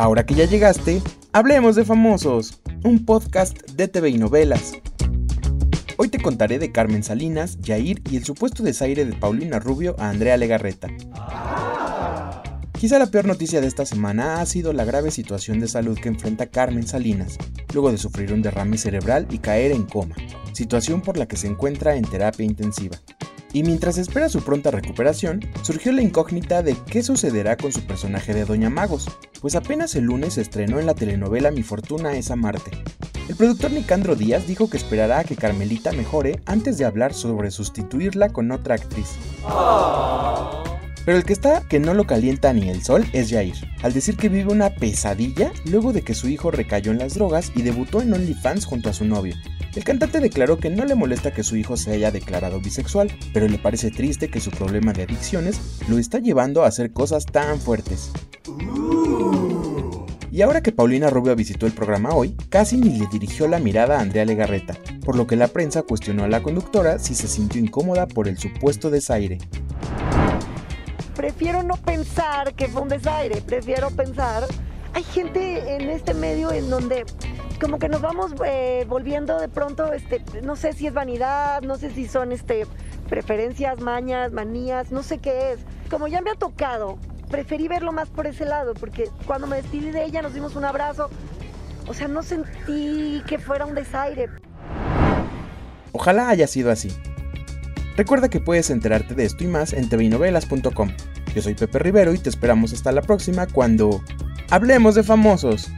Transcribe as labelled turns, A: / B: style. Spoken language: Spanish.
A: Ahora que ya llegaste, hablemos de famosos, un podcast de TV y novelas. Hoy te contaré de Carmen Salinas, Jair y el supuesto desaire de Paulina Rubio a Andrea Legarreta. Quizá la peor noticia de esta semana ha sido la grave situación de salud que enfrenta Carmen Salinas, luego de sufrir un derrame cerebral y caer en coma, situación por la que se encuentra en terapia intensiva. Y mientras espera su pronta recuperación, surgió la incógnita de qué sucederá con su personaje de Doña Magos, pues apenas el lunes se estrenó en la telenovela Mi Fortuna es Marte. El productor Nicandro Díaz dijo que esperará a que Carmelita mejore antes de hablar sobre sustituirla con otra actriz. Pero el que está que no lo calienta ni el sol es Jair, al decir que vive una pesadilla luego de que su hijo recayó en las drogas y debutó en OnlyFans junto a su novio. El cantante declaró que no le molesta que su hijo se haya declarado bisexual, pero le parece triste que su problema de adicciones lo está llevando a hacer cosas tan fuertes. Y ahora que Paulina Rubio visitó el programa hoy, casi ni le dirigió la mirada a Andrea Legarreta, por lo que la prensa cuestionó a la conductora si se sintió incómoda por el supuesto desaire.
B: Prefiero no pensar que fue un desaire, prefiero pensar... Hay gente en este medio en donde como que nos vamos eh, volviendo de pronto, este, no sé si es vanidad, no sé si son este, preferencias, mañas, manías, no sé qué es. Como ya me ha tocado, preferí verlo más por ese lado, porque cuando me despedí de ella nos dimos un abrazo. O sea, no sentí que fuera un desaire.
A: Ojalá haya sido así. Recuerda que puedes enterarte de esto y más en tvinovelas.com. Yo soy Pepe Rivero y te esperamos hasta la próxima cuando hablemos de famosos.